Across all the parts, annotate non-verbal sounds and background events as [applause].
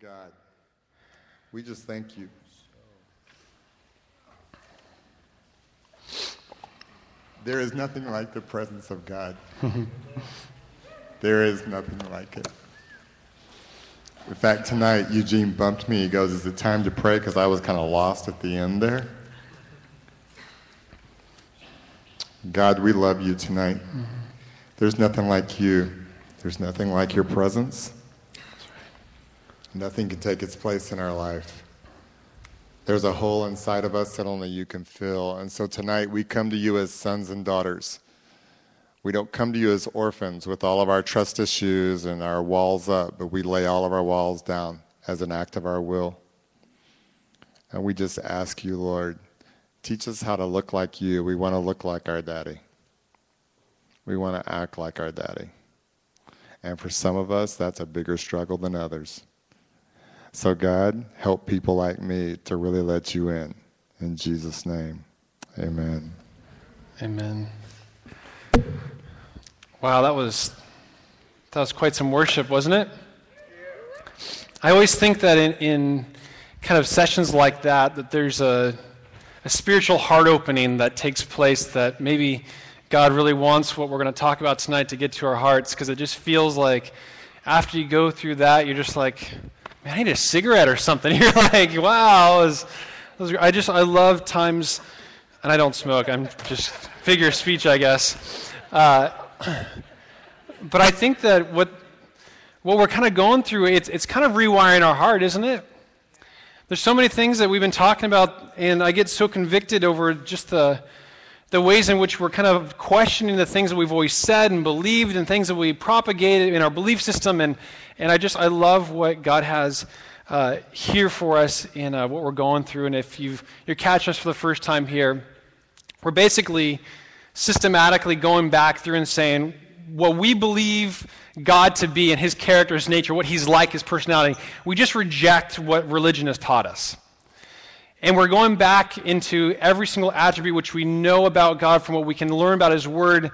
God, we just thank you. There is nothing like the presence of God. [laughs] there is nothing like it. In fact, tonight Eugene bumped me. He goes, Is it time to pray? Because I was kind of lost at the end there. God, we love you tonight. Mm-hmm. There's nothing like you, there's nothing like your presence. Nothing can take its place in our life. There's a hole inside of us that only you can fill. And so tonight we come to you as sons and daughters. We don't come to you as orphans with all of our trust issues and our walls up, but we lay all of our walls down as an act of our will. And we just ask you, Lord, teach us how to look like you. We want to look like our daddy. We want to act like our daddy. And for some of us, that's a bigger struggle than others. So, God, help people like me to really let you in. In Jesus' name, amen. Amen. Wow, that was that was quite some worship, wasn't it? I always think that in, in kind of sessions like that, that there's a, a spiritual heart opening that takes place that maybe God really wants what we're going to talk about tonight to get to our hearts because it just feels like after you go through that, you're just like, man, I need a cigarette or something. [laughs] You're like, wow, was, was, I just, I love times, and I don't smoke, I'm just figure speech, I guess. Uh, [clears throat] but I think that what, what we're kind of going through, it's, it's kind of rewiring our heart, isn't it? There's so many things that we've been talking about, and I get so convicted over just the, the ways in which we're kind of questioning the things that we've always said and believed and things that we propagated in our belief system. And, and I just, I love what God has uh, here for us in uh, what we're going through. And if you've, you're catching us for the first time here, we're basically systematically going back through and saying what we believe God to be and his character, his nature, what he's like, his personality. We just reject what religion has taught us. And we're going back into every single attribute which we know about God from what we can learn about His Word.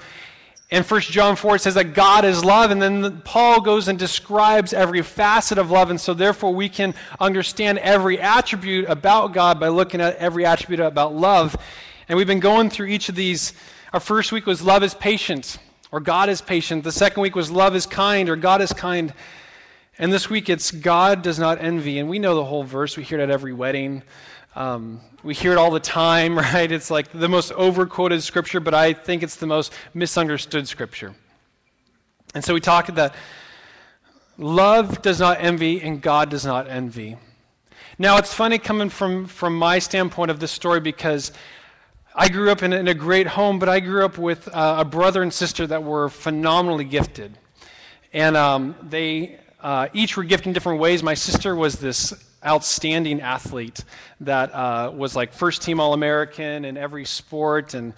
In 1 John 4, it says that God is love, and then Paul goes and describes every facet of love, and so therefore we can understand every attribute about God by looking at every attribute about love. And we've been going through each of these. Our first week was love is patient, or God is patient. The second week was love is kind, or God is kind. And this week it's God does not envy. And we know the whole verse, we hear it at every wedding. Um, we hear it all the time, [laughs] right? It's like the most overquoted scripture, but I think it's the most misunderstood scripture. And so we talked that love does not envy and God does not envy. Now, it's funny coming from, from my standpoint of this story because I grew up in, in a great home, but I grew up with uh, a brother and sister that were phenomenally gifted. And um, they uh, each were gifted in different ways. My sister was this outstanding athlete that uh, was like first team All American in every sport and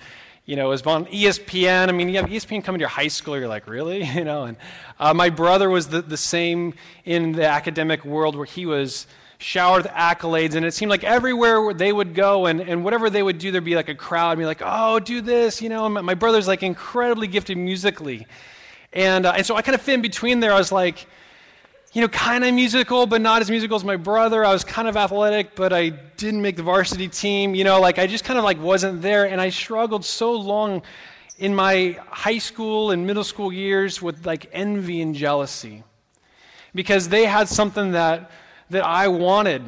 you know, was on ESPN. I mean, you have ESPN coming to your high school, you're like, really? [laughs] You know, and uh, my brother was the, the same in the academic world where he was showered with accolades, and it seemed like everywhere they would go and, and whatever they would do, there'd be like a crowd, and be like, oh, do this, you know. My, my brother's like incredibly gifted musically. And, uh, and so I kind of fit in between there. I was like, you know, kind of musical, but not as musical as my brother. I was kind of athletic, but I didn't make the varsity team. You know, like I just kind of like wasn't there, and I struggled so long in my high school and middle school years with like envy and jealousy because they had something that that I wanted.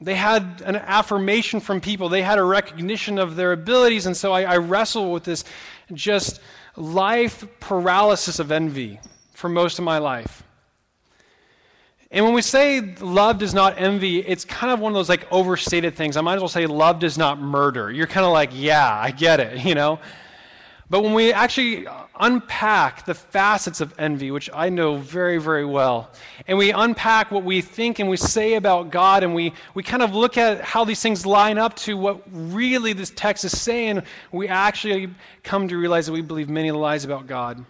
They had an affirmation from people. They had a recognition of their abilities, and so I, I wrestled with this just life paralysis of envy for most of my life. And when we say love does not envy, it's kind of one of those like overstated things. I might as well say love does not murder. You're kind of like, yeah, I get it, you know? But when we actually unpack the facets of envy, which I know very, very well, and we unpack what we think and we say about God, and we, we kind of look at how these things line up to what really this text is saying, we actually come to realize that we believe many lies about God.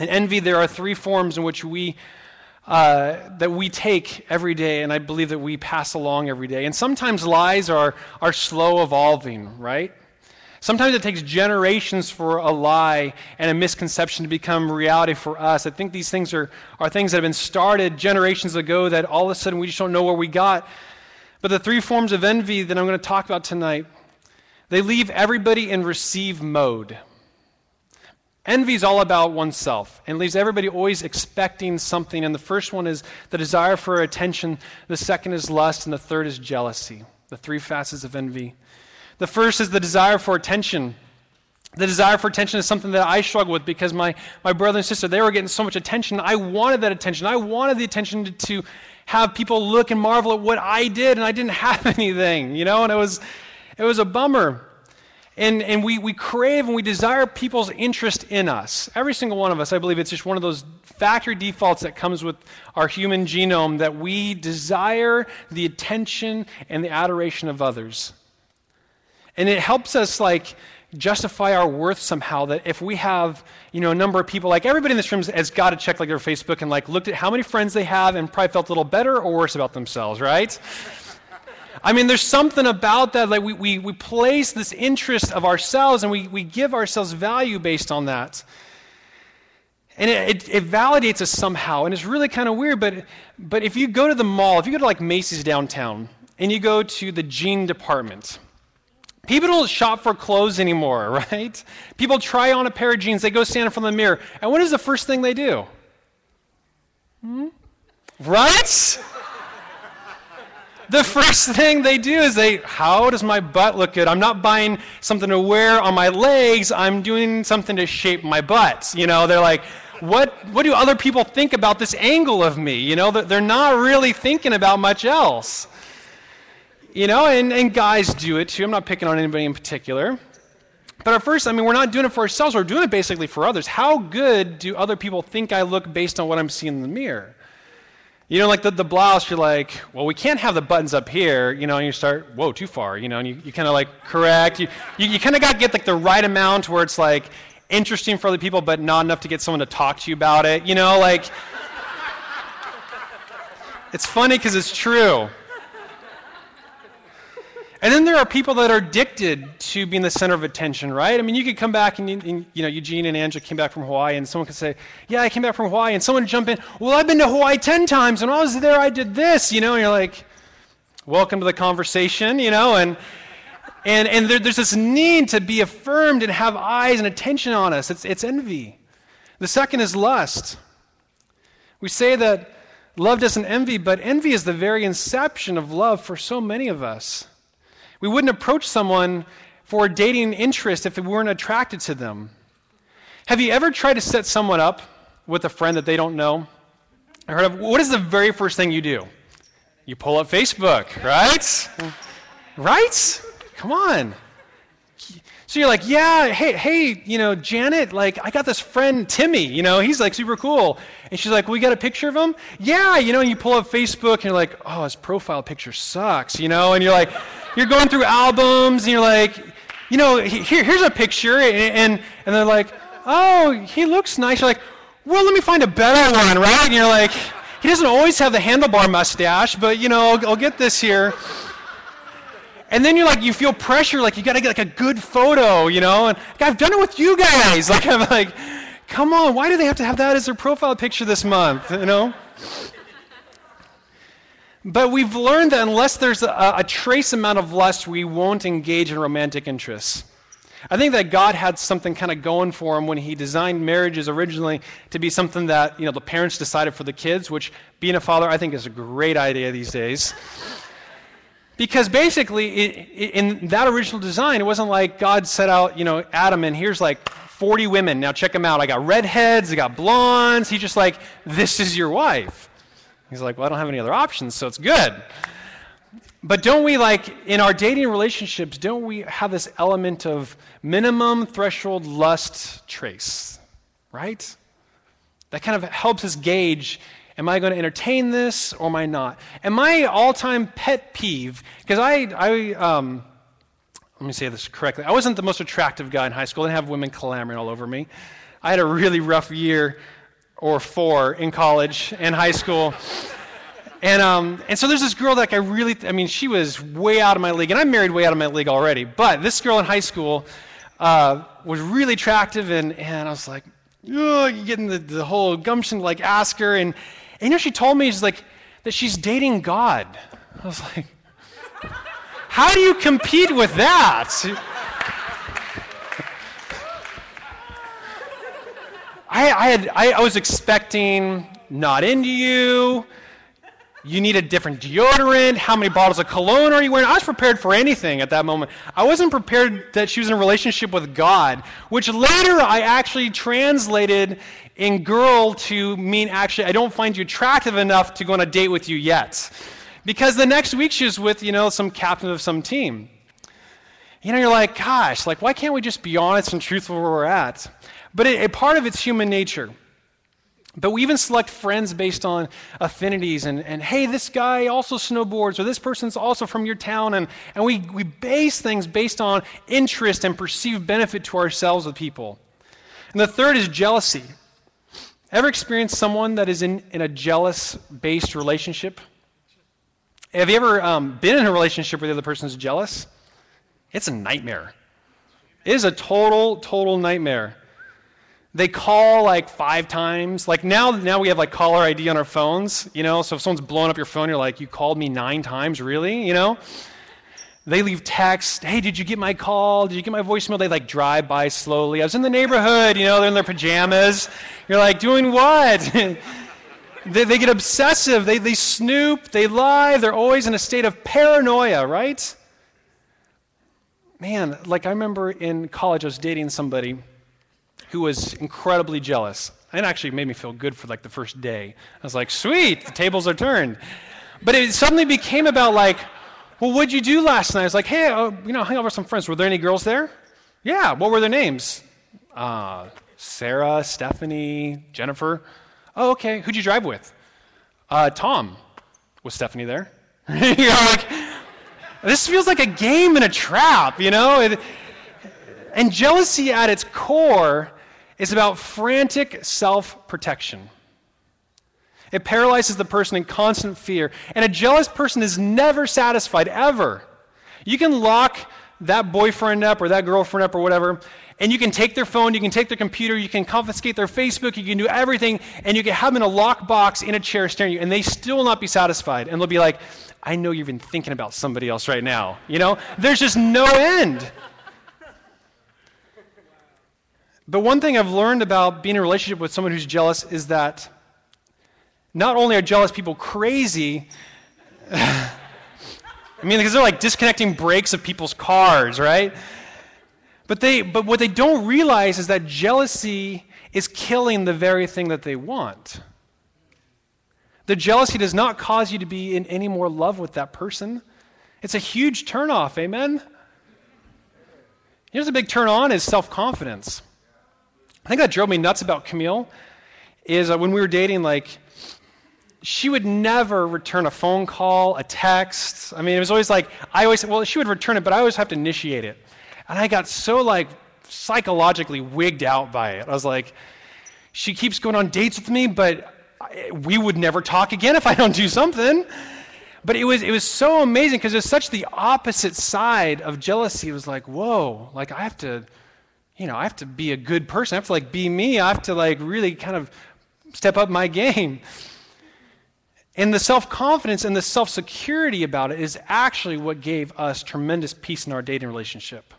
In envy, there are three forms in which we uh, that we take every day, and I believe that we pass along every day. And sometimes lies are, are slow evolving, right? Sometimes it takes generations for a lie and a misconception to become reality for us. I think these things are, are things that have been started generations ago that all of a sudden we just don't know where we got. But the three forms of envy that I'm going to talk about tonight, they leave everybody in receive mode. Envy is all about oneself and leaves everybody always expecting something. And the first one is the desire for attention, the second is lust, and the third is jealousy. The three facets of envy. The first is the desire for attention. The desire for attention is something that I struggle with because my, my brother and sister, they were getting so much attention. I wanted that attention. I wanted the attention to, to have people look and marvel at what I did, and I didn't [laughs] have anything, you know, and it was, it was a bummer. And, and we, we crave and we desire people's interest in us. Every single one of us, I believe it's just one of those factory defaults that comes with our human genome that we desire the attention and the adoration of others. And it helps us like justify our worth somehow that if we have you know a number of people like everybody in this room has got to check like their facebook and like looked at how many friends they have and probably felt a little better or worse about themselves right i mean there's something about that like we, we, we place this interest of ourselves and we, we give ourselves value based on that and it, it, it validates us somehow and it's really kind of weird but but if you go to the mall if you go to like macy's downtown and you go to the jean department People don't shop for clothes anymore, [laughs] right? People try on a pair of jeans, they go stand in front of the mirror, and what is the first thing they do? Hmm? Right? The first thing they do is they, how does my butt look good? I'm not buying something to wear on my legs, I'm doing something to shape my butt. You know, they're like, what, what do other people think about this angle of me? You know, they're not really thinking about much else. You know, and, and guys do it too. I'm not picking on anybody in particular. But at first, I mean, we're not doing it for ourselves, we're doing it basically for others. How good do other people think I look based on what I'm seeing in the mirror? You know, like the, the blouse, you're like, well, we can't have the buttons up here, you know, and you start, whoa, too far, you know, and you, you kind of like correct. You, you, you kind of got to get like the right amount where it's like interesting for other people, but not enough to get someone to talk to you about it, you know, like. it's funny because it's true. And then there are people that are addicted to being the center of attention, right? I mean, you could come back and, and, you know, Eugene and Angela came back from Hawaii, and someone could say, "Yeah, I came back from Hawaii," and someone jump in, "Well, I've been to Hawaii ten times, and when I was there, I did this," you know, and you're like, "Welcome to the conversation," you know, and and and there, there's this need to be affirmed and have eyes and attention on us. It's it's envy. The second is lust. We say that love doesn't envy, but envy is the very inception of love for so many of us. We wouldn't approach someone for a dating interest if we weren't attracted to them. Have you ever tried to set someone up with a friend that they don't know? I heard of, what is the very first thing you do? You pull up Facebook, right? right? Come on. So you're like, yeah, hey, hey, you know, Janet, like, I got this friend, Timmy, you know, he's like super cool. And she's like, we got a picture of him? Yeah, you know, you pull up Facebook and you're like, oh, his profile picture sucks, you know, and you're like, [laughs] you're going through albums and you're like, you know, here, here's a picture, and, and, and they're like, oh, he looks nice. You're like, well, let me find a better one, right? And you're like, he doesn't always have the handlebar mustache, but, you know, I'll, I'll get this here. And then you're like, you feel pressure, like you got to get like a good photo, you know? And I've done it with you guys. [laughs] Like, I'm like, come on, why do they have to have that as their profile picture this month, you know? But we've learned that unless there's a, a, trace amount of lust, we won't engage in romantic interests. I think that God had something kind of going for him when he designed marriages originally to be something that, you know, the parents decided for the kids, which being a father, I think is a great idea these days. Because basically, it, it, in that original design, it wasn't like God set out, you know, Adam, and here's like 40 women. Now check them out. I got redheads, I got blondes. He's just like, this is your wife. He's like, well, I don't have any other options, so it's good. But don't we, like, in our dating relationships, don't we have this element of minimum threshold lust trace, right? That kind of helps us gauge am I going to entertain this or am I not? And my all time pet peeve, because I, I um, let me say this correctly, I wasn't the most attractive guy in high school. I didn't have women clamoring all over me. I had a really rough year or four in college and high school. And, um, and so there's this girl that I really, I mean, she was way out of my league, and I'm married way out of my league already. But this girl in high school, uh, was really attractive, and, and I was like, you're getting the, the whole gumption to like ask her. And, and you know, she told me she's like, that she's dating God. I was like, how do you compete with that? I, I, had, I, I was expecting not into you, you need a different deodorant. How many bottles of cologne are you wearing? I was prepared for anything at that moment. I wasn't prepared that she was in a relationship with God, which later I actually translated in girl to mean actually, I don't find you attractive enough to go on a date with you yet. Because the next week she was with, you know, some captain of some team. You know, you're like, gosh, like, why can't we just be honest and truthful where we're at? But it, a part of it's human nature. But we even select friends based on affinities and, and hey, this guy also snowboards, or this person's also from your town. And, and we, we base things based on interest and perceived benefit to ourselves with people. And the third is jealousy. Ever experienced someone that is in, in a jealous based relationship? Have you ever um, been in a relationship where the other person is jealous? It's a nightmare. It is a total, total nightmare. They call like five times. Like now, now we have like caller ID on our phones, you know. So if someone's blowing up your phone, you're like, "You called me nine times, really?" You know. They leave text. Hey, did you get my call? Did you get my voicemail? They like drive by slowly. I was in the neighborhood. You know, they're in their pajamas. You're like, doing what? [laughs] they, they get obsessive. They, they snoop. They lie. They're always in a state of paranoia, right? Man, like I remember in college, I was dating somebody who was incredibly jealous. It actually made me feel good for like the first day. I was like, sweet, the tables are turned. But it suddenly became about like, well, what'd you do last night? I was like, hey, uh, you know, hung out with some friends. Were there any girls there? Yeah. What were their names? Uh, Sarah, Stephanie, Jennifer. Oh, okay. Who'd you drive with? Uh, Tom. Was Stephanie there? [laughs] You're like, this feels like a game and a trap, you know? It, and jealousy at its core is about frantic self protection. It paralyzes the person in constant fear. And a jealous person is never satisfied, ever. You can lock that boyfriend up or that girlfriend up or whatever, and you can take their phone, you can take their computer, you can confiscate their Facebook, you can do everything, and you can have them in a lockbox in a chair staring at you, and they still will not be satisfied. And they'll be like, I know you've been thinking about somebody else right now. You know? There's just no end. But one thing I've learned about being in a relationship with someone who's jealous is that not only are jealous people crazy, I mean, because they're like disconnecting brakes of people's cars, right? But, they, but what they don't realize is that jealousy is killing the very thing that they want. The jealousy does not cause you to be in any more love with that person. It's a huge turnoff, amen? Here's a big turn on is self confidence. I think that drove me nuts about Camille is uh, when we were dating, like, she would never return a phone call, a text. I mean, it was always like, I always, well, she would return it, but I always have to initiate it. And I got so, like, psychologically wigged out by it. I was like, she keeps going on dates with me, but we would never talk again if I don't do something. But it was, it was so amazing because it was such the opposite side of jealousy. It was like, whoa, like I have to you know, I have to be a good person. I have to like be me. I have to like really kind of step up my [laughs] game. And the self confidence and the self security about it is actually what gave us tremendous peace in our dating relationship.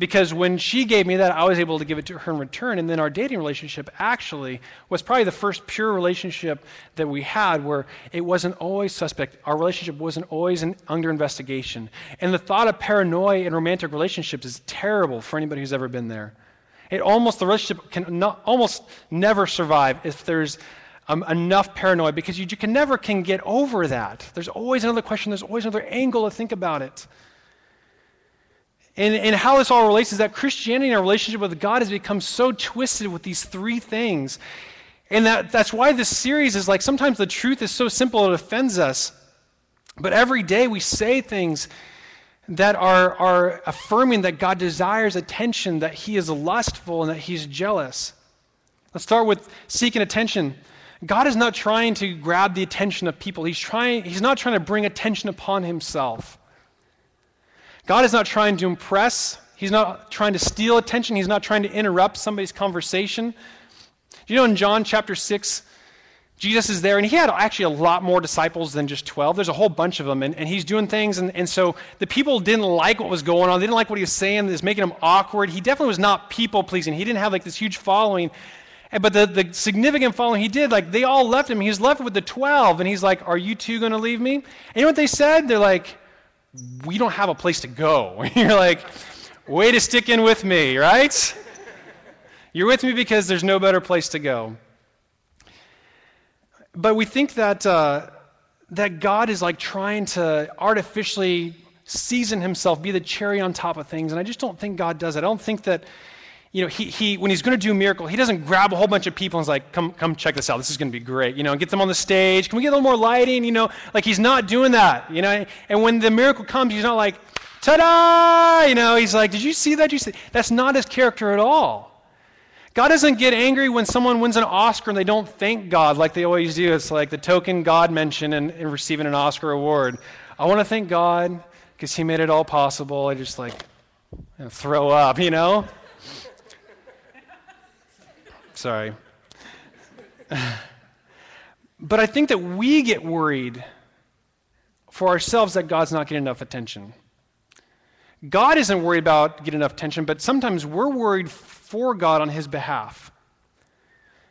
Because when she gave me that, I was able to give it to her in return. And then our dating relationship actually was probably the first pure relationship that we had where it wasn't always suspect. Our relationship wasn't always under investigation. And the thought of paranoia in romantic relationships is terrible for anybody who's ever been there. It almost, the relationship can not, almost never survive if there's um, enough paranoia because you, you can never can get over that. There's always another question, there's always another angle to think about it. And, and how this all relates is that Christianity and our relationship with God has become so twisted with these three things. And that, that's why this series is like sometimes the truth is so simple it offends us. But every day we say things that are, are affirming that God desires attention, that He is lustful, and that He's jealous. Let's start with seeking attention. God is not trying to grab the attention of people. He's, trying, he's not trying to bring attention upon himself. God is not trying to impress, He's not trying to steal attention. He's not trying to interrupt somebody's conversation. You know in John chapter 6, Jesus is there, and he had actually a lot more disciples than just 12. There's a whole bunch of them, and, and he's doing things, and, and so the people didn't like what was going on. They didn't like what he was saying. It was making them awkward. He definitely was not people pleasing. He didn't have like this huge following. But the, the significant following he did, like they all left him. He's left with the 12, and he's like, Are you two going to leave me? And you know what they said? They're like, We don't have a place to go. [laughs] You're like, Way to stick in with me, right? You're with me because there's no better place to go. But we think that, uh, that God is like trying to artificially season himself, be the cherry on top of things. And I just don't think God does it. I don't think that, you know, he, he when he's going to do a miracle, he doesn't grab a whole bunch of people and is like, come, come check this out. This is going to be great. You know, and get them on the stage. Can we get a little more lighting? You know, like he's not doing that, you know. And when the miracle comes, he's not like, ta-da! You know, he's like, did you see that? You see? That's not his character at all. God doesn't get angry when someone wins an Oscar and they don't thank God like they always do. It's like the token God mention in, in receiving an Oscar award. I want to thank God because He made it all possible. I just like throw up, you know? Sorry. but I think that we get worried for ourselves that God's not getting enough attention. God isn't worried about getting enough attention, but sometimes we're worried for God on his behalf.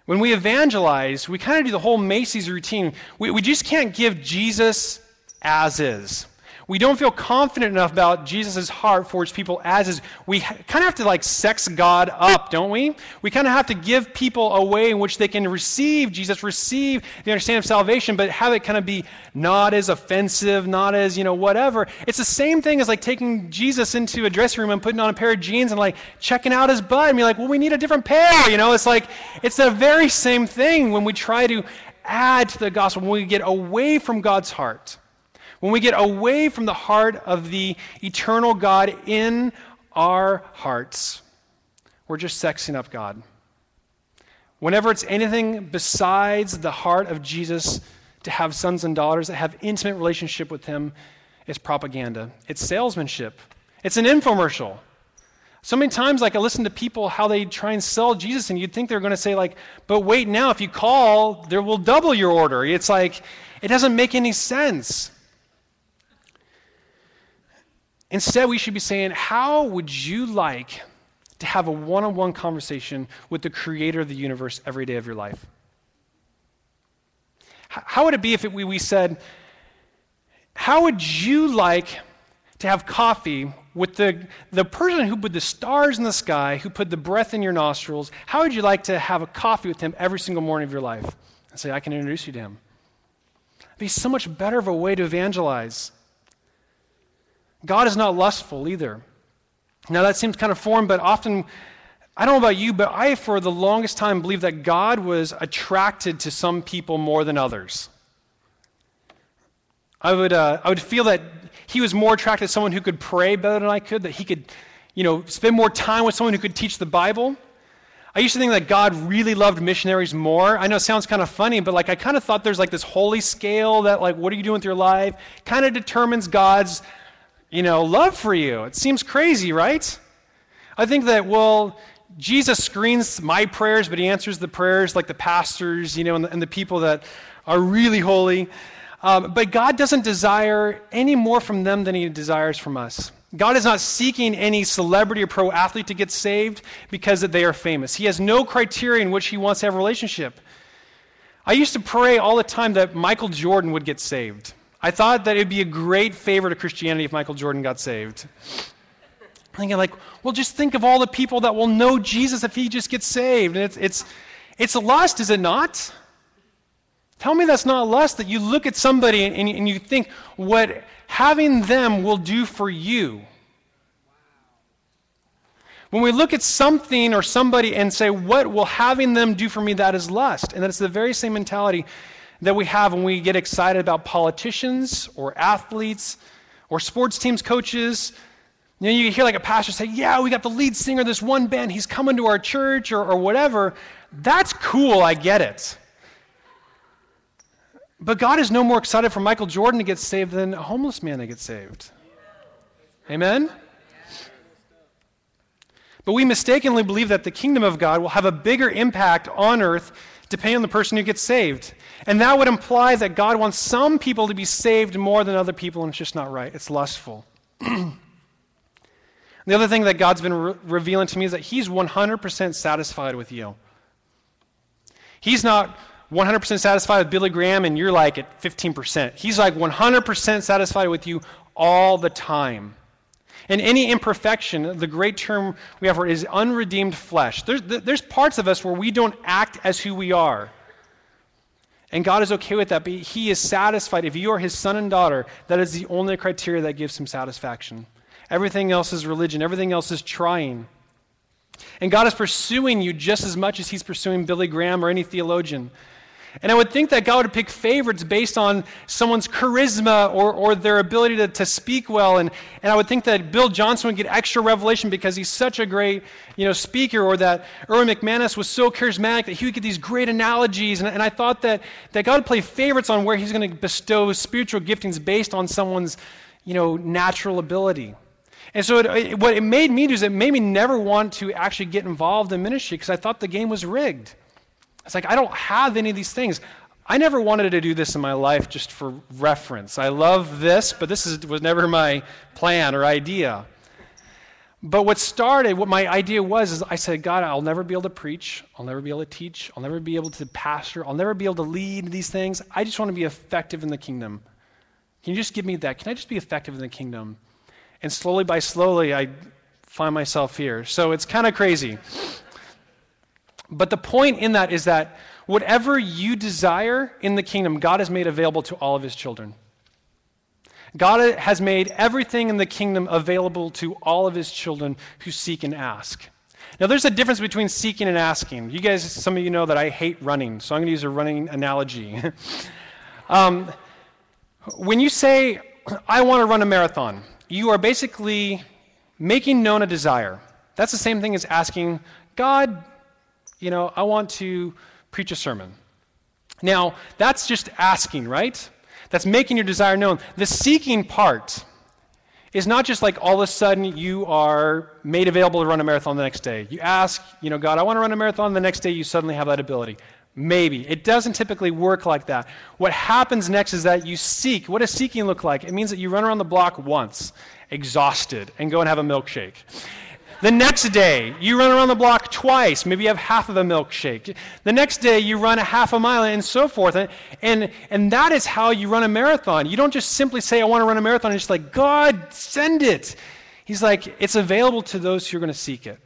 When we evangelize, we kind of do the whole Macy's routine. We, we just can't give Jesus as is we don't feel confident enough about Jesus' heart for his people as is. We kind of have to like sex God up, don't we? We kind of have to give people a way in which they can receive Jesus, receive the understanding of salvation, but have it kind of be not as offensive, not as, you know, whatever. It's the same thing as like taking Jesus into a dressing room and putting on a pair of jeans and like checking out his butt and be like, well, we need a different pair. You know, it's like, it's the very same thing when we try to add to the gospel, when we get away from God's heart. When we get away from the heart of the eternal God in our hearts, we're just sexing up God. Whenever it's anything besides the heart of Jesus to have sons and daughters that have intimate relationship with him, it's propaganda. It's salesmanship. It's an infomercial. So many times, like I listen to people how they try and sell Jesus, and you'd think they're going to say, like, but wait now, if you call, there will double your order. It's like, it doesn't make any sense. Instead, we should be saying, How would you like to have a one on one conversation with the creator of the universe every day of your life? How would it be if it, we, we said, How would you like to have coffee with the, the person who put the stars in the sky, who put the breath in your nostrils? How would you like to have a coffee with him every single morning of your life? And say, I can introduce you to him. It'd be so much better of a way to evangelize. God is not lustful either. Now, that seems kind of foreign, but often, I don't know about you, but I, for the longest time, believed that God was attracted to some people more than others. I would, uh, I would feel that he was more attracted to someone who could pray better than I could, that he could, you know, spend more time with someone who could teach the Bible. I used to think that God really loved missionaries more. I know it sounds kind of funny, but like I kind of thought there's like this holy scale that like what are you doing with your life kind of determines God's you know, love for you. It seems crazy, right? I think that, well, Jesus screens my prayers, but he answers the prayers like the pastors, you know, and the, and the people that are really holy. Um, but God doesn't desire any more from them than he desires from us. God is not seeking any celebrity or pro athlete to get saved because they are famous. He has no criteria in which he wants to have a relationship. I used to pray all the time that Michael Jordan would get saved. I thought that it would be a great favor to Christianity if Michael Jordan got saved. Thinking like, well, just think of all the people that will know Jesus if he just gets saved. And it's, it's, it's a lust, is it not? Tell me that's not lust, that you look at somebody and, and you think what having them will do for you. When we look at something or somebody and say, what will having them do for me, that is lust. And that's the very same mentality that we have when we get excited about politicians or athletes or sports teams coaches. You know, you hear like a pastor say, Yeah, we got the lead singer this one band, he's coming to our church or, or whatever. That's cool, I get it. But God is no more excited for Michael Jordan to get saved than a homeless man to get saved. Amen? But we mistakenly believe that the kingdom of God will have a bigger impact on earth depending on the person who gets saved. And that would imply that God wants some people to be saved more than other people, and it's just not right. It's lustful. [clears throat] the other thing that God's been re- revealing to me is that He's 100% satisfied with you. He's not 100% satisfied with Billy Graham and you're like at 15%. He's like 100% satisfied with you all the time. And any imperfection, the great term we have for it is unredeemed flesh. There's, there's parts of us where we don't act as who we are. And God is okay with that, but He is satisfied. If you are His son and daughter, that is the only criteria that gives Him satisfaction. Everything else is religion, everything else is trying. And God is pursuing you just as much as He's pursuing Billy Graham or any theologian. And I would think that God would pick favorites based on someone's charisma or, or their ability to, to speak well. And, and I would think that Bill Johnson would get extra revelation because he's such a great you know, speaker, or that Erwin McManus was so charismatic that he would get these great analogies. And, and I thought that, that God would play favorites on where he's going to bestow spiritual giftings based on someone's you know, natural ability. And so, it, it, what it made me do is it made me never want to actually get involved in ministry because I thought the game was rigged. It's like, I don't have any of these things. I never wanted to do this in my life just for reference. I love this, but this is, was never my plan or idea. But what started, what my idea was, is I said, God, I'll never be able to preach. I'll never be able to teach. I'll never be able to pastor. I'll never be able to lead these things. I just want to be effective in the kingdom. Can you just give me that? Can I just be effective in the kingdom? And slowly by slowly, I find myself here. So it's kind of crazy. But the point in that is that whatever you desire in the kingdom, God has made available to all of his children. God has made everything in the kingdom available to all of his children who seek and ask. Now, there's a difference between seeking and asking. You guys, some of you know that I hate running, so I'm going to use a running analogy. [laughs] um, when you say, I want to run a marathon, you are basically making known a desire. That's the same thing as asking, God, you know, I want to preach a sermon. Now, that's just asking, right? That's making your desire known. The seeking part is not just like all of a sudden you are made available to run a marathon the next day. You ask, you know, God, I want to run a marathon, the next day you suddenly have that ability. Maybe. It doesn't typically work like that. What happens next is that you seek. What does seeking look like? It means that you run around the block once, exhausted, and go and have a milkshake. The next day, you run around the block twice. Maybe you have half of a milkshake. The next day, you run a half a mile and so forth. And, and, and that is how you run a marathon. You don't just simply say, I want to run a marathon. It's just like, God, send it. He's like, it's available to those who are going to seek it.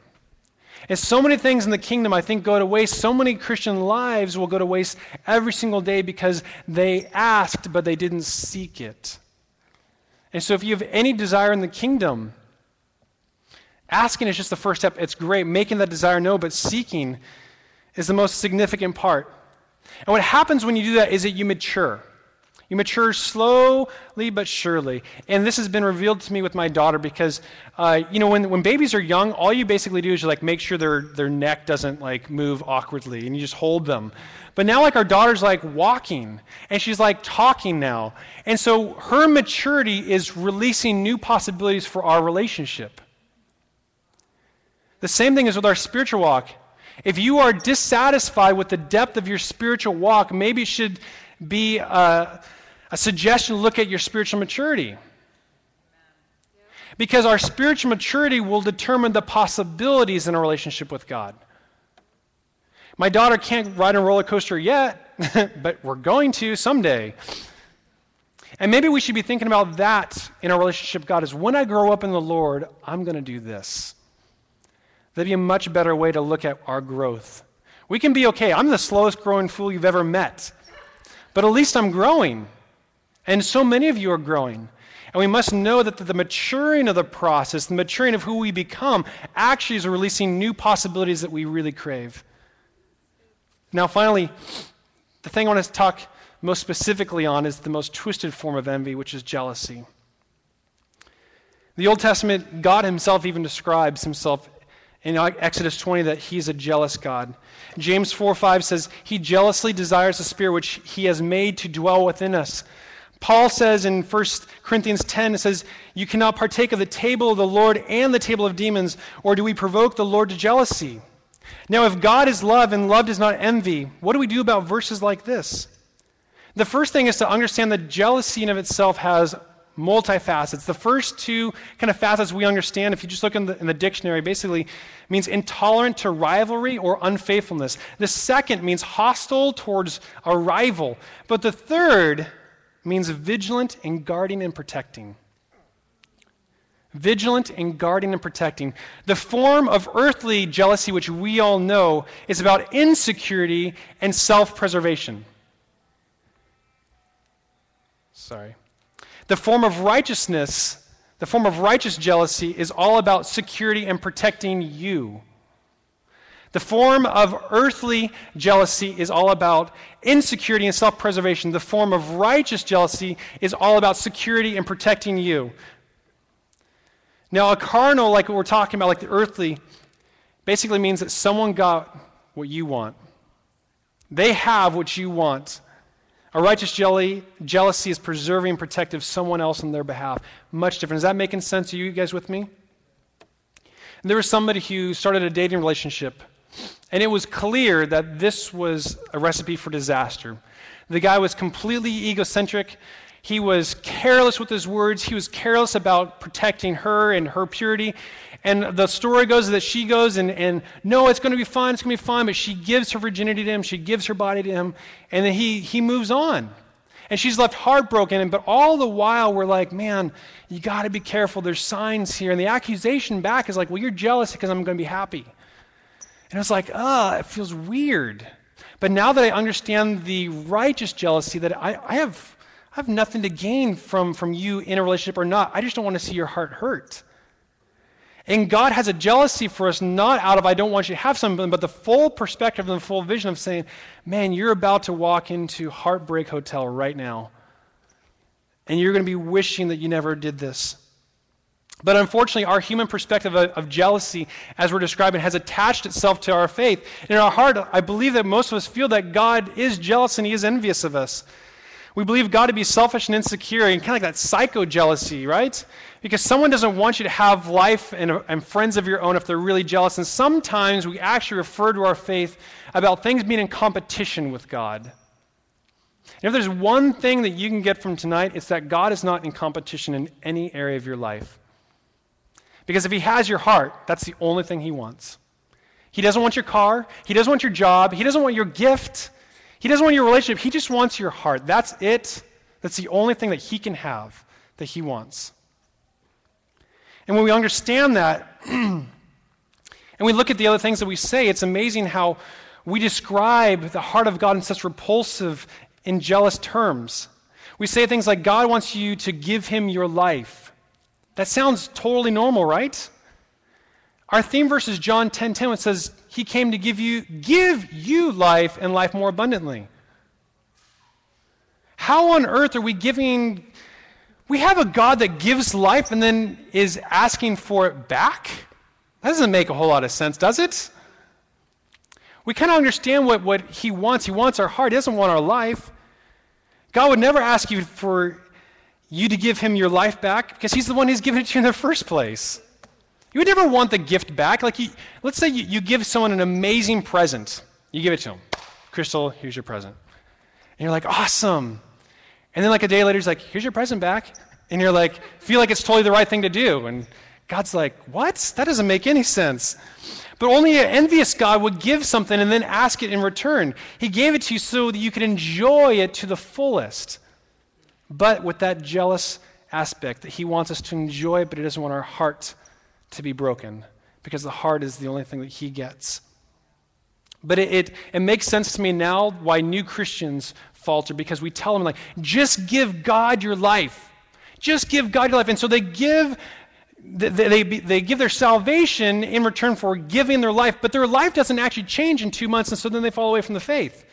And so many things in the kingdom, I think, go to waste. So many Christian lives will go to waste every single day because they asked, but they didn't seek it. And so, if you have any desire in the kingdom, Asking is just the first step. It's great. Making that desire known, but seeking is the most significant part. And what happens when you do that is that you mature. You mature slowly but surely. And this has been revealed to me with my daughter because, uh, you know, when, when babies are young, all you basically do is you like make sure their, their neck doesn't like move awkwardly and you just hold them. But now, like, our daughter's like walking and she's like talking now. And so her maturity is releasing new possibilities for our relationship. The same thing is with our spiritual walk. If you are dissatisfied with the depth of your spiritual walk, maybe it should be a, a suggestion to look at your spiritual maturity. Because our spiritual maturity will determine the possibilities in a relationship with God. My daughter can't ride a roller coaster yet, [laughs] but we're going to someday. And maybe we should be thinking about that in our relationship with God is when I grow up in the Lord, I'm going to do this. That'd be a much better way to look at our growth. We can be okay. I'm the slowest growing fool you've ever met. But at least I'm growing. And so many of you are growing. And we must know that the maturing of the process, the maturing of who we become, actually is releasing new possibilities that we really crave. Now, finally, the thing I want to talk most specifically on is the most twisted form of envy, which is jealousy. The Old Testament, God Himself even describes Himself in Exodus 20 that he's a jealous God. James 4 5 says, He jealously desires the Spirit which He has made to dwell within us. Paul says in 1 Corinthians 10, it says, You cannot partake of the table of the Lord and the table of demons, or do we provoke the Lord to jealousy? Now, if God is love and love does not envy, what do we do about verses like this? The first thing is to understand that jealousy in of itself has multifacets. The first two kind of facets we understand, if you just look in the, in the, dictionary, basically means intolerant to rivalry or unfaithfulness. The second means hostile towards a rival. But the third means vigilant in guarding and protecting. Vigilant in guarding and protecting. The form of earthly jealousy, which we all know, is about insecurity and self preservation. Sorry. The form of righteousness, the form of righteous jealousy, is all about security and protecting you. The form of earthly jealousy is all about insecurity and self preservation. The form of righteous jealousy is all about security and protecting you. Now, a carnal, like what we're talking about, like the earthly, basically means that someone got what you want. They have what you want. A righteous jelly, jealousy is preserving and protecting someone else on their behalf. Much different. Is that making sense to you guys with me? There was somebody who started a dating relationship, and it was clear that this was a recipe for disaster. The guy was completely egocentric. He was careless with his words. He was careless about protecting her and her purity. And the story goes that she goes and, and no, it's going to be fine, it's going to be fine, but she gives her virginity to him, she gives her body to him, and then he, he moves on. And she's left heartbroken, but all the while we're like, man, you got to be careful. There's signs here. And the accusation back is like, well, you're jealous because I'm going to be happy. And it's like, ah, it feels weird. But now that I understand the righteous jealousy, that I, I, have, I have nothing to gain from, from you in a relationship or not. I just don't want to see your heart hurt. And God has a jealousy for us, not out of, I don't want you to have something, but the full perspective and the full vision of saying, man, you're about to walk into Heartbreak Hotel right now. And you're going to be wishing that you never did this. But unfortunately, our human perspective of, of, jealousy, as we're describing, has attached itself to our faith. In our heart, I believe that most of us feel that God is jealous and He is envious of us. We believe God to be selfish and insecure and kind of like that psycho jealousy, right? Because someone doesn't want you to have life and, and friends of your own if they're really jealous. And sometimes we actually refer to our faith about things being in competition with God. And if there's one thing that you can get from tonight, it's that God is not in competition in any area of your life. Because if He has your heart, that's the only thing He wants. He doesn't want your car, He doesn't want your job, He doesn't want your gift. He doesn't want your relationship, He just wants your heart. That's it. That's the only thing that He can have that He wants. And when we understand that, [clears throat] and we look at the other things that we say, it's amazing how we describe the heart of God in such repulsive and jealous terms. We say things like, God wants you to give him your life. That sounds totally normal, right? Our theme verse is John 10:10, 10, 10, which says, he came to give you, give you life and life more abundantly. How on earth are we giving? We have a God that gives life and then is asking for it back? That doesn't make a whole lot of sense, does it? We kind of understand what, what He wants. He wants our heart, He doesn't want our life. God would never ask you for you to give Him your life back because He's the one who's given it to you in the first place. You would never want the gift back. Like, you, let's say you, you give someone an amazing present. You give it to them. Crystal, here's your present. And you're like, awesome. And then, like, a day later, he's like, here's your present back. And you're like, feel like it's totally the right thing to do. And God's like, what? That doesn't make any sense. But only an envious God would give something and then ask it in return. He gave it to you so that you could enjoy it to the fullest. But with that jealous aspect that He wants us to enjoy it, but He doesn't want our heart to be broken because the heart is the only thing that he gets. But it, it, it, makes sense to me now why new Christians falter because we tell them, like, just give God your life. Just give God your life. And so they give. They, they, they give their salvation in return for giving their life, but their life doesn't actually change in two months, and so then they fall away from the faith.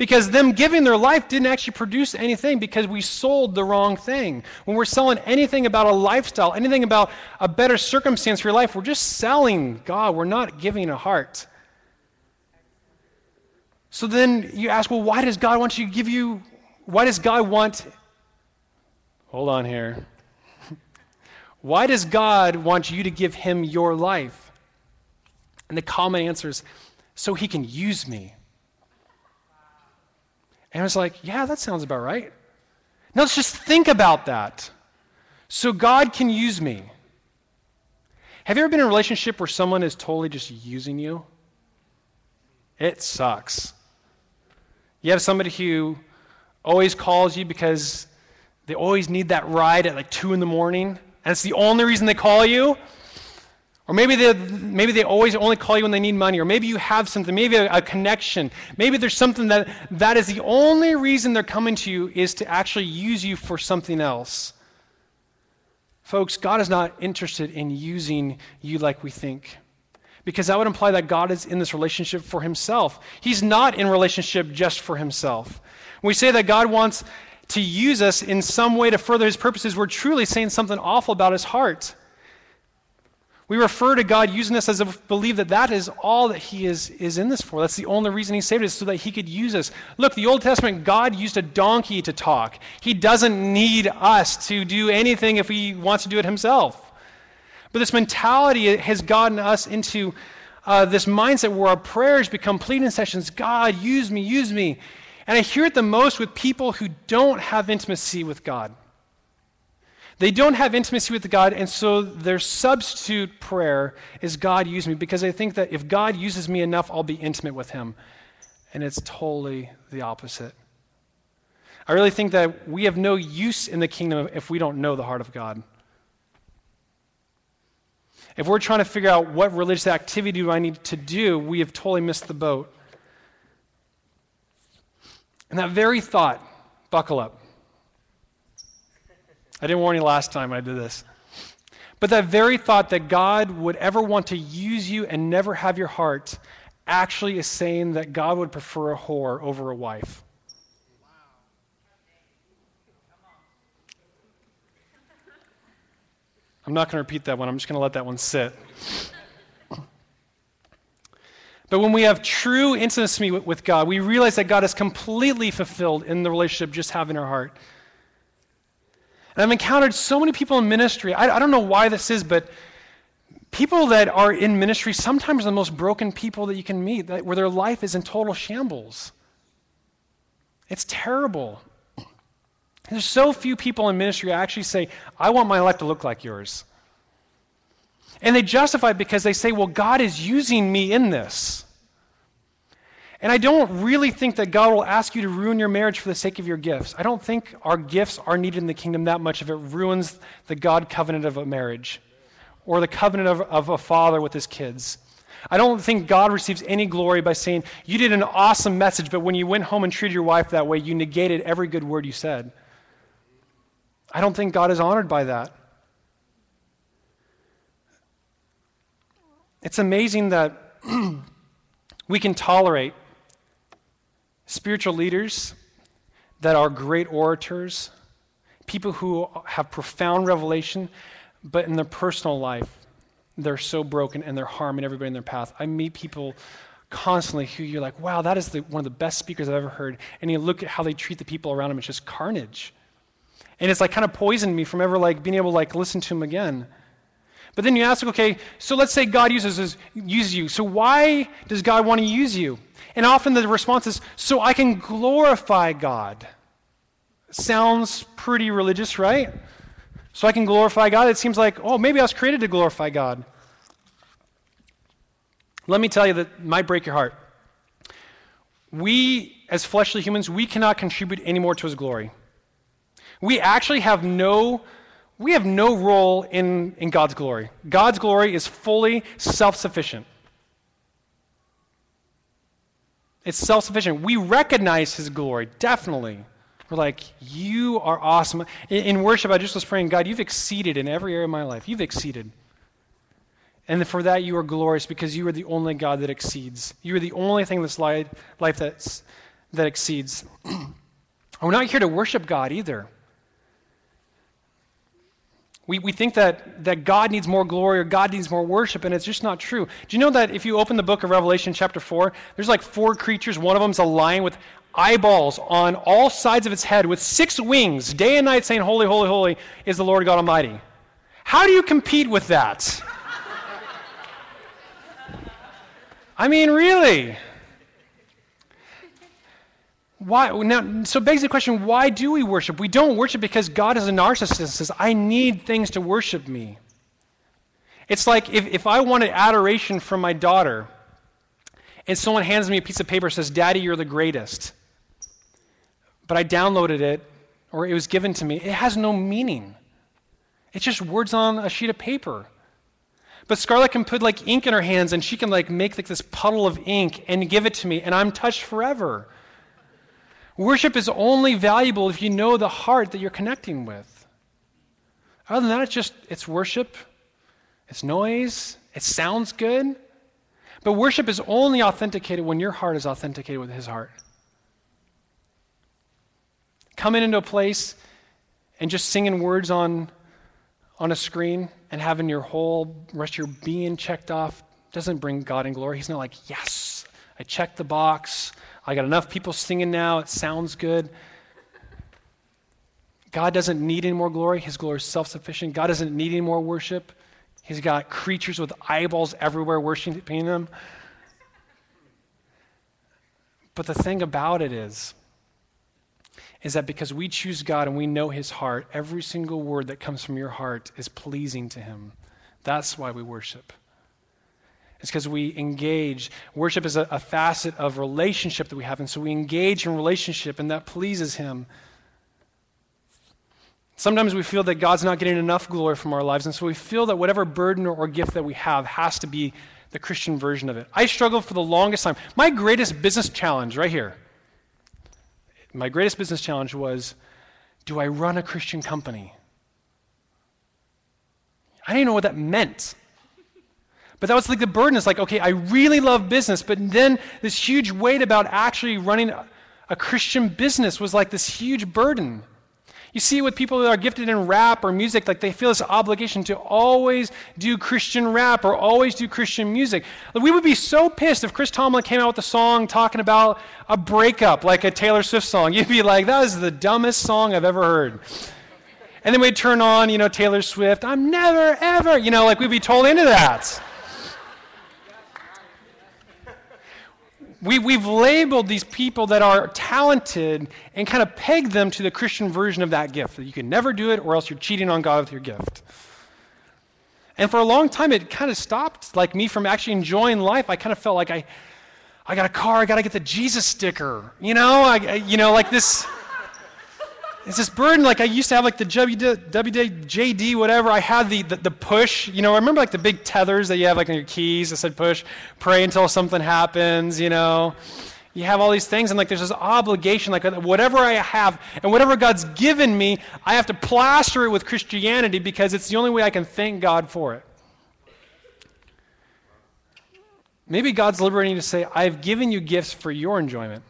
Because them giving their life didn't actually produce anything because we sold the wrong thing. When we're selling anything about a lifestyle, anything about a better circumstance for your life, we're just selling God. We're not giving a heart. So then you ask, well, why does God want you to give you, why does God want hold on here. [laughs] Why does God want you to give him your life? And the common answer is so he can use me. And I was like, yeah, that sounds about right. Now let's just think about that. So God can use me. Have you ever been in a relationship where someone is totally just using you? It sucks. You have somebody who always calls you because they always need that ride at like 2 in the morning, and it's the only reason they call you. Or maybe they, maybe they always only call you when they need money. Or maybe you have something, maybe a, a, connection. Maybe there's something that, that is the only reason they're coming to you is to actually use you for something else. Folks, God is not interested in using you like we think. Because that would imply that God is in this relationship for himself. He's not in relationship just for himself. We say that God wants to use us in some way to further his purposes, we're truly saying something awful about his heart. We refer to God using us as if believe that that is all that He is, is in this for. That's the only reason He saved us, so that He could use us. Look, the Old Testament, God used a donkey to talk. He doesn't need us to do anything if He wants to do it Himself. But this mentality has gotten us into uh, this mindset where our prayers become pleading sessions God, use me, use me. And I hear it the most with people who don't have intimacy with God. They don't have intimacy with God, and so their substitute prayer is God use me because they think that if God uses me enough, I'll be intimate with Him. And it's totally the opposite. I really think that we have no use in the kingdom if we don't know the heart of God. If we're trying to figure out what religious activity do I need to do, we have totally missed the boat. And that very thought, buckle up. I didn't warn you last time I did this. But that very thought that God would ever want to use you and never have your heart actually is saying that God would prefer a whore over a wife. I'm not going to repeat that one. I'm just going to let that one sit. But when we have true intimacy with God, we realize that God is completely fulfilled in the relationship just having our heart. And I've encountered so many people in ministry. I, I don't know why this is, but people that are in ministry sometimes are the most broken people that you can meet, that, where their life is in total shambles. It's terrible. There's so few people in ministry actually say, I want my life to look like yours. And they justify it because they say, well, God is using me in this. And I don't really think that God will ask you to ruin your marriage for the sake of your gifts. I don't think our gifts are needed in the kingdom that much if it ruins the God covenant of a marriage or the covenant of, of a father with his kids. I don't think God receives any glory by saying, You did an awesome message, but when you went home and treated your wife that way, you negated every good word you said. I don't think God is honored by that. It's amazing that [clears throat] we can tolerate spiritual leaders that are great orators, people who have profound revelation, but in their personal life, they're so broken and they're harming everybody in their path. I meet people constantly who you're like, wow, that is the, one of the best speakers I've ever heard. And you look at how they treat the people around them, it's just carnage. And it's like kind of poisoned me from ever like being able to like listen to him again. But then you ask, okay, so let's say God uses, uses you. So why does God want to use you? And often the response is, so I can glorify God. Sounds pretty religious, right? So I can glorify God. It seems like, oh, maybe I was created to glorify God. Let me tell you that might break your heart. We, as fleshly humans, we cannot contribute any more to his glory. We actually have no we have no role in, in God's glory. God's glory is fully self sufficient. It's self sufficient. We recognize His glory, definitely. We're like, You are awesome. In, in, worship, I just was praying, God, you've exceeded in every area of my life. You've exceeded. And for that, you are glorious because you are the only God that exceeds. You are the only thing in this life that's, that exceeds. [clears throat] We're not here to worship God either. We, we think that, that God needs more glory or God needs more worship, and it's just not true. Do you know that if you open the book of Revelation, chapter 4, there's like four creatures. One of them's a lion with eyeballs on all sides of its head with six wings, day and night saying, Holy, holy, holy is the Lord God Almighty. How do you compete with that? [laughs] I mean, really? Why now? So begs the question: Why do we worship? We don't worship because God is a narcissist and says, "I need things to worship me." It's like if, if I wanted adoration from my daughter, and someone hands me a piece of paper and says, "Daddy, you're the greatest," but I downloaded it or it was given to me, it has no meaning. It's just words on a sheet of paper. But Scarlett can put like ink in her hands and she can like make like this puddle of ink and give it to me, and I'm touched forever. Worship is only valuable if you know the heart that you're connecting with. Other than that, it's just, it's worship, it's noise, it sounds good. But worship is only authenticated when your heart is authenticated with his heart. Coming into a place and just singing words on, on a screen and having your whole rest of your being checked off doesn't bring God in glory. He's not like, yes, I checked the box. I got enough people singing now. It sounds good. God doesn't need any more glory. His glory is self sufficient. God doesn't need any more worship. He's got creatures with eyeballs everywhere worshiping Him. But the thing about it is, is that because we choose God and we know His heart, every single word that comes from your heart is pleasing to Him. That's why we worship. It's because we engage. Worship is a, a, facet of relationship that we have, and so we engage in relationship, and that pleases Him. Sometimes we feel that God's not getting enough glory from our lives, and so we feel that whatever burden or, or gift that we have has to be the Christian version of it. I struggled for the longest time. My greatest business challenge, right here, my greatest business challenge was do I run a Christian company? I didn't know what that meant. But that was like the burden. It's like, okay, I really love business, but then this huge weight about actually running a Christian business was like this huge burden. You see, with people that are gifted in rap or music, like they feel this obligation to always do Christian rap or always do Christian music. Like, we would be so pissed if Chris Tomlin came out with a song talking about a breakup, like a Taylor Swift song. [laughs] You'd be like, that is the dumbest song I've ever heard. And then we'd turn on, you know, Taylor Swift, I'm never, ever, you know, like we'd be totally into that. We, we've labeled these people that are talented and kind of pegged them to the Christian version of that gift. That you can never do it, or else you're cheating on God with your gift. And for a long time, it kind of stopped, like me from actually enjoying life. I kind of felt like I, I got a car, I got to get the Jesus sticker. You know, I, you know, like this. It's this burden. Like I used to have like the WJD, whatever. I had the, the, the, push. You know, I remember like the big tethers that you have like on your keys that said push, pray until something happens, you know. You have all these things, and like there's this obligation, like whatever I have and whatever God's given me, I have to plaster it with Christianity because it's the only way I can thank God for it. Maybe God's liberating you to say, I've given you gifts for your enjoyment.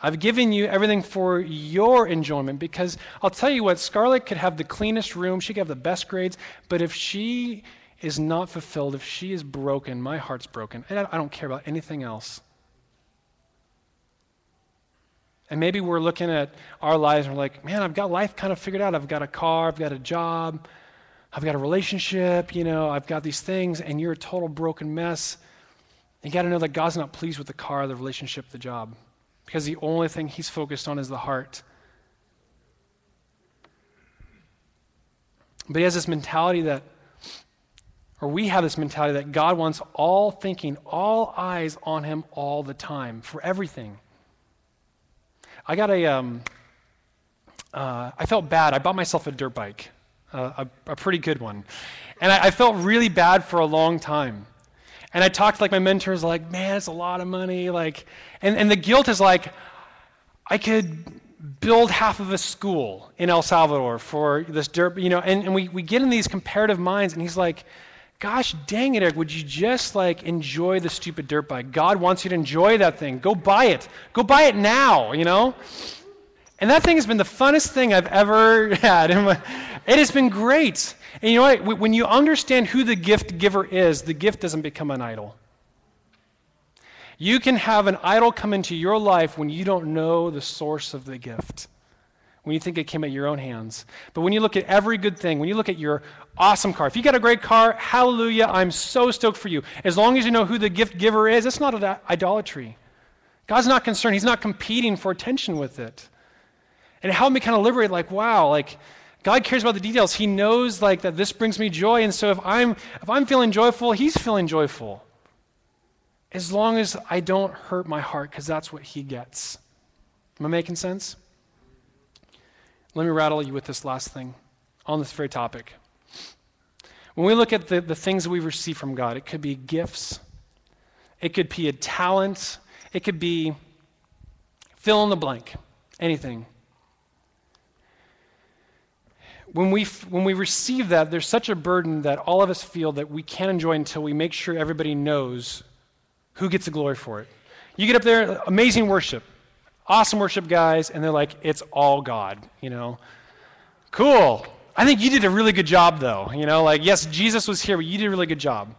I've given you everything for your enjoyment because I'll tell you what, Scarlett could have the cleanest room, she could have the best grades, but if she is not fulfilled, if she is broken, my heart's broken. And I don't care about anything else. And maybe we're looking at our lives and we're like, man, I've got life kind of figured out. I've got a car, I've got a job, I've got a relationship, you know, I've got these things, and you're a total broken mess. You got to know that God's not pleased with the car, the relationship, the job because the only thing he's focused on is the heart. But he has this mentality that, or we have this mentality that God wants all thinking, all eyes on him all the time for everything. I got a, um, uh, I felt bad. I bought myself a dirt bike, uh, a, a, pretty good one. And I, I felt really bad for a long time. And I talked to like my mentors, like, man, it's a lot of money. Like, and, and the guilt is like, I could build half of a school in El Salvador for this dirt, you know, and, and we, we get in these comparative minds, and he's like, gosh dang it, Eric, would you just like enjoy the stupid dirt bike? God wants you to enjoy that thing. Go buy it. Go buy it now, you know? And that thing has been the funnest thing I've ever [laughs] had. It has been great. And you know what? When you understand who the gift giver is, the gift doesn't become an idol. You can have an idol come into your life when you don't know the source of the gift, when you think it came at your own hands. But when you look at every good thing, when you look at your awesome car, if you got a great car, hallelujah, I'm so stoked for you. As long as you know who the gift giver is, it's not idolatry. God's not concerned. He's not competing for attention with it. And it helped me kind of liberate, like, wow, like, God cares about the details. He knows like that this brings me joy, and so if I'm if I'm feeling joyful, He's feeling joyful. As long as I don't hurt my heart, because that's what He gets. Am I making sense? Let me rattle you with this last thing on this very topic. When we look at the, the things that we receive from God, it could be gifts, it could be a talent, it could be fill in the blank, anything when we, when we receive that, there's such a burden that all of us feel that we can't enjoy until we make sure everybody knows who gets the glory for it. You get up there, amazing worship, awesome worship guys, and they're like, it's all God, you know? Cool. I think you did a really good job, though. You know, like, yes, Jesus was here, but you did a really good job.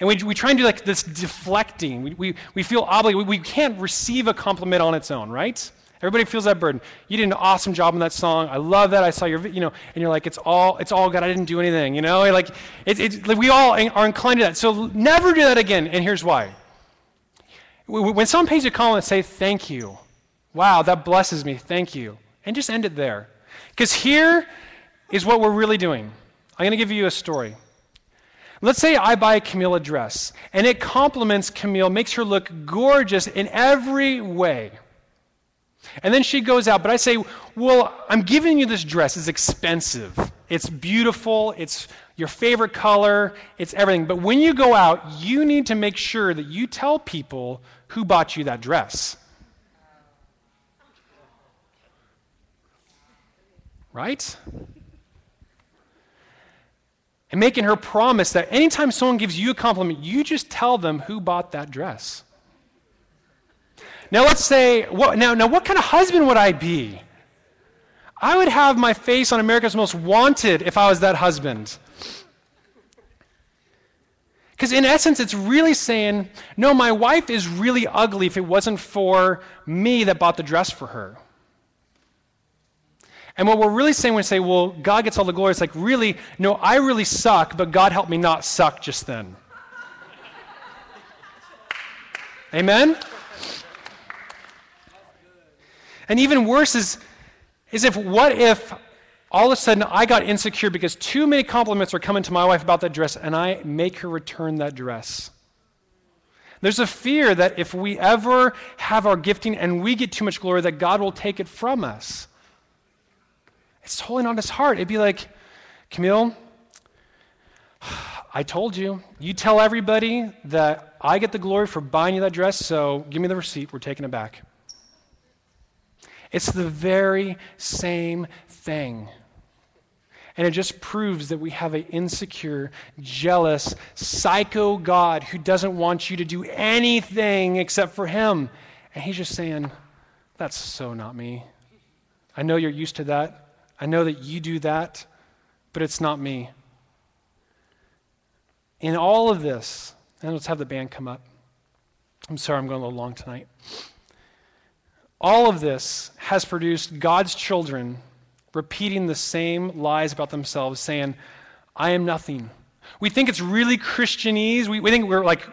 And we, we try and do like this deflecting. We, we, we feel obligated. We, we can't receive a compliment on its own, right? Everybody feels that burden. You did an awesome job on that song. I love that. I saw your, you know, and you're like, it's all, it's all God. I didn't do anything, you know. Like, it, it, like we all are inclined to that. So never do that again. And here's why. When someone pays you a compliment, say thank you. Wow, that blesses me. Thank you, and just end it there. Because here is what we're really doing. I'm going to give you a story. Let's say I buy Camille a dress, and it compliments Camille, makes her look gorgeous in every way. And then she goes out, but I say, Well, I'm giving you this dress. It's expensive. It's beautiful. It's your favorite color. It's everything. But when you go out, you need to make sure that you tell people who bought you that dress. Right? And making her promise that anytime someone gives you a compliment, you just tell them who bought that dress. Now, let's say, what, now, now, what kind of husband would I be? I would have my face on America's Most Wanted if I was that husband. Because in essence, it's really saying, no, my wife is really ugly if it wasn't for me that bought the dress for her. And what we're really saying when we say, well, God gets all the glory, it's like, really, no, I really suck, but God helped me not suck just then. Amen? And even worse is, is if what if all of a sudden I got insecure because too many compliments are coming to my wife about that dress and I make her return that dress. There's a fear that if we ever have our gifting and we get too much glory, that God will take it from us. It's totally not his heart. It'd be like, Camille, I told you. You tell everybody that I get the glory for buying you that dress, so give me the receipt. We're taking it back. It's the very same thing. And it just proves that we have an insecure, jealous, psycho God who doesn't want you to do anything except for Him. And He's just saying, That's so not me. I know you're used to that. I know that you do that, but it's not me. In all of this, and let's have the band come up. I'm sorry, I'm going a little long tonight. All of this has produced God's children repeating the same lies about themselves, saying, I am nothing. We think it's really Christianese. We, we think we're like,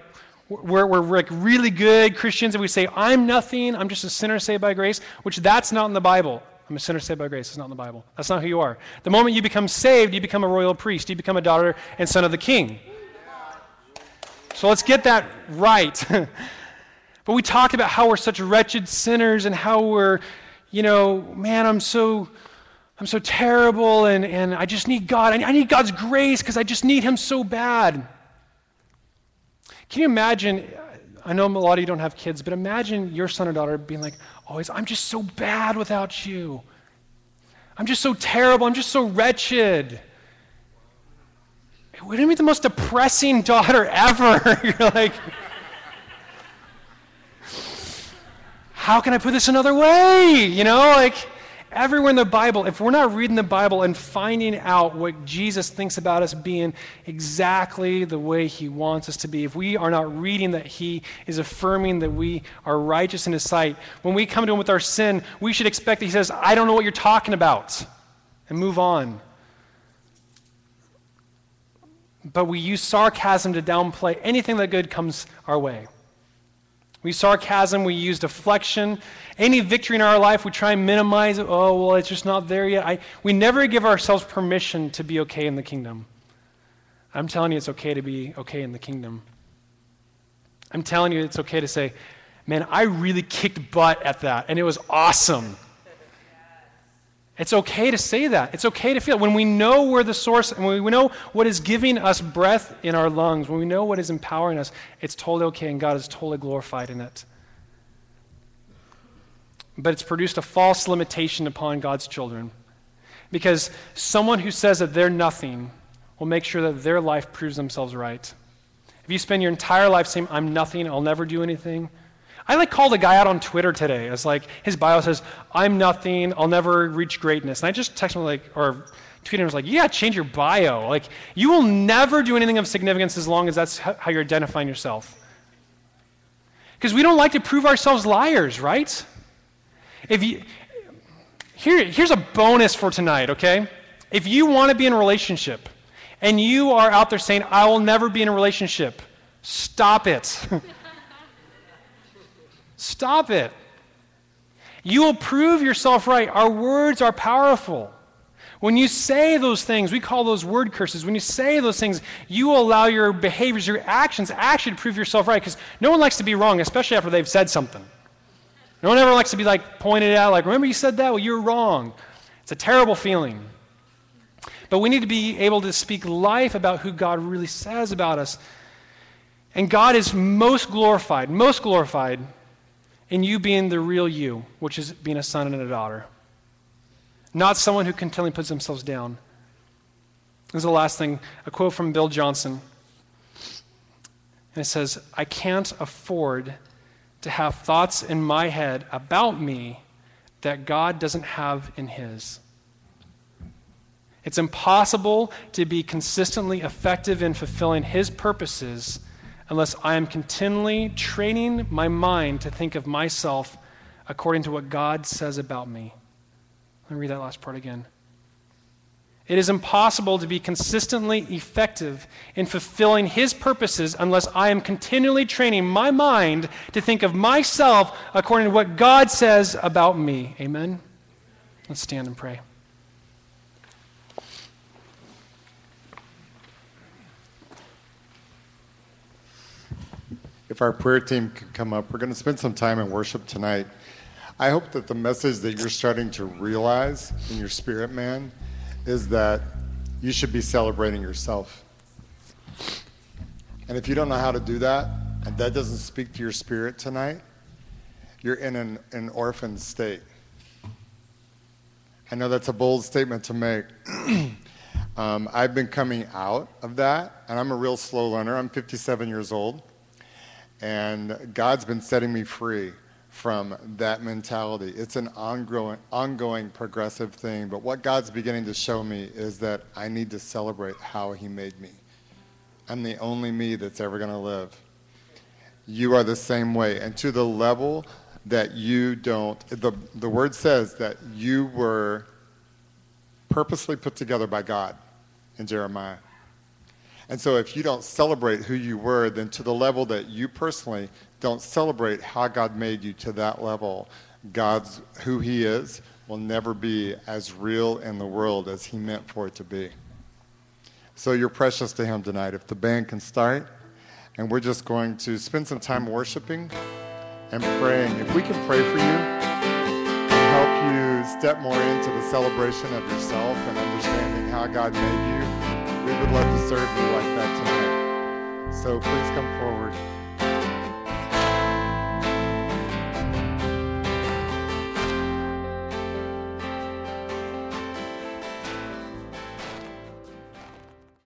we're, we're like really good Christians, and we say, I'm nothing. I'm just a sinner saved by grace, which that's not in the Bible. I'm a sinner saved by grace. It's not in the Bible. That's not who you are. The moment you become saved, you become a royal priest. You become a daughter and son of the king. So let's get that right. [laughs] But we talk about how we're such wretched sinners and how we're, you know, man, I'm so. I'm so terrible and, and I just need God. I need God's grace because I just need Him so bad. Can you imagine? I know a lot of you don't have kids, but imagine your son or daughter being like, always, I'm just so bad without you. I'm just so terrible. I'm just so wretched. Wouldn't be the most depressing [laughs] daughter ever. [laughs] You're like, how can I put this another way? You know, like, everywhere in the Bible, if we're not reading the Bible and finding out what Jesus thinks about us being exactly the way he wants us to be, if we are not reading that he is affirming that we are righteous in his sight, when we come to him with our sin, we should expect that he says, I don't know what you're talking about, and move on. But we use sarcasm to downplay anything that good comes our way. We use sarcasm, we use deflection. Any victory in our life, we try and minimize it. Oh, well, it's just not there yet. I, we never give ourselves permission to be okay in the kingdom. I'm telling you, it's okay to be okay in the kingdom. I'm telling you, it's okay to say, man, I really kicked butt at that, and it was awesome. It's okay to say that. It's okay to feel. When we know where the source, and when we know what is giving us breath in our lungs, when we know what is empowering us, it's totally okay, and God is totally glorified in it. But it's produced a false limitation upon God's children. Because someone who says that they're nothing will make sure that their life proves themselves right. If you spend your entire life saying, I'm nothing, I'll never do anything, I like called a guy out on Twitter today. It's like his bio says, "I'm nothing. I'll never reach greatness." And I just texted him like, or tweeted him was like, "Yeah, change your bio. Like you will never do anything of significance as long as that's how you're identifying yourself." Because we don't like to prove ourselves liars, right? If you here, here's a bonus for tonight, okay? If you want to be in a relationship and you are out there saying, "I will never be in a relationship," stop it. [laughs] Stop it. You will prove yourself right. Our words are powerful. When you say those things, we call those word curses. When you say those things, you allow your behaviors, your actions actually to prove yourself right because no one likes to be wrong, especially after they've said something. No one ever likes to be like pointed out, like, remember you said that? Well, you're wrong. It's a terrible feeling. But we need to be able to speak life about who God really says about us. And God is most glorified, most glorified in you being the real you, which is being a son and a daughter. Not someone who continually puts themselves down. This is the last thing a quote from Bill Johnson. And it says, I can't afford to have thoughts in my head about me that God doesn't have in His. It's impossible to be consistently effective in fulfilling His purposes unless I am continually training my mind to think of myself according to what God says about me. Let me read that last part again. It is impossible to be consistently effective in fulfilling His purposes unless I am continually training my mind to think of myself according to what God says about me. Amen? Let's stand and pray. If our prayer team can come up, we're going to spend some time in worship tonight. I hope that the message that you're starting to realize in your spirit, man, is that you should be celebrating yourself. And if you don't know how to do that, and that doesn't speak to your spirit tonight, you're in an, an orphan state. I know that's a bold statement to make. [clears throat] um, I've been coming out of that, and I'm a real slow learner. I'm 57 years old. And God's been setting me free from that mentality. It's an ongoing, ongoing progressive thing. But what God's beginning to show me is that I need to celebrate how He made me. I'm the only me that's ever going to live. You are the same way. And to the level that you don't, the, the word says that you were purposely put together by God in Jeremiah. And so if you don't celebrate who you were, then to the level that you personally don't celebrate how God made you to that level, God's who he is will never be as real in the world as he meant for it to be. So you're precious to him tonight. If the band can start, and we're just going to spend some time worshiping and praying. If we can pray for you and help you step more into the celebration of yourself and understanding how God made you we would love to serve you like that tonight. So please come forward.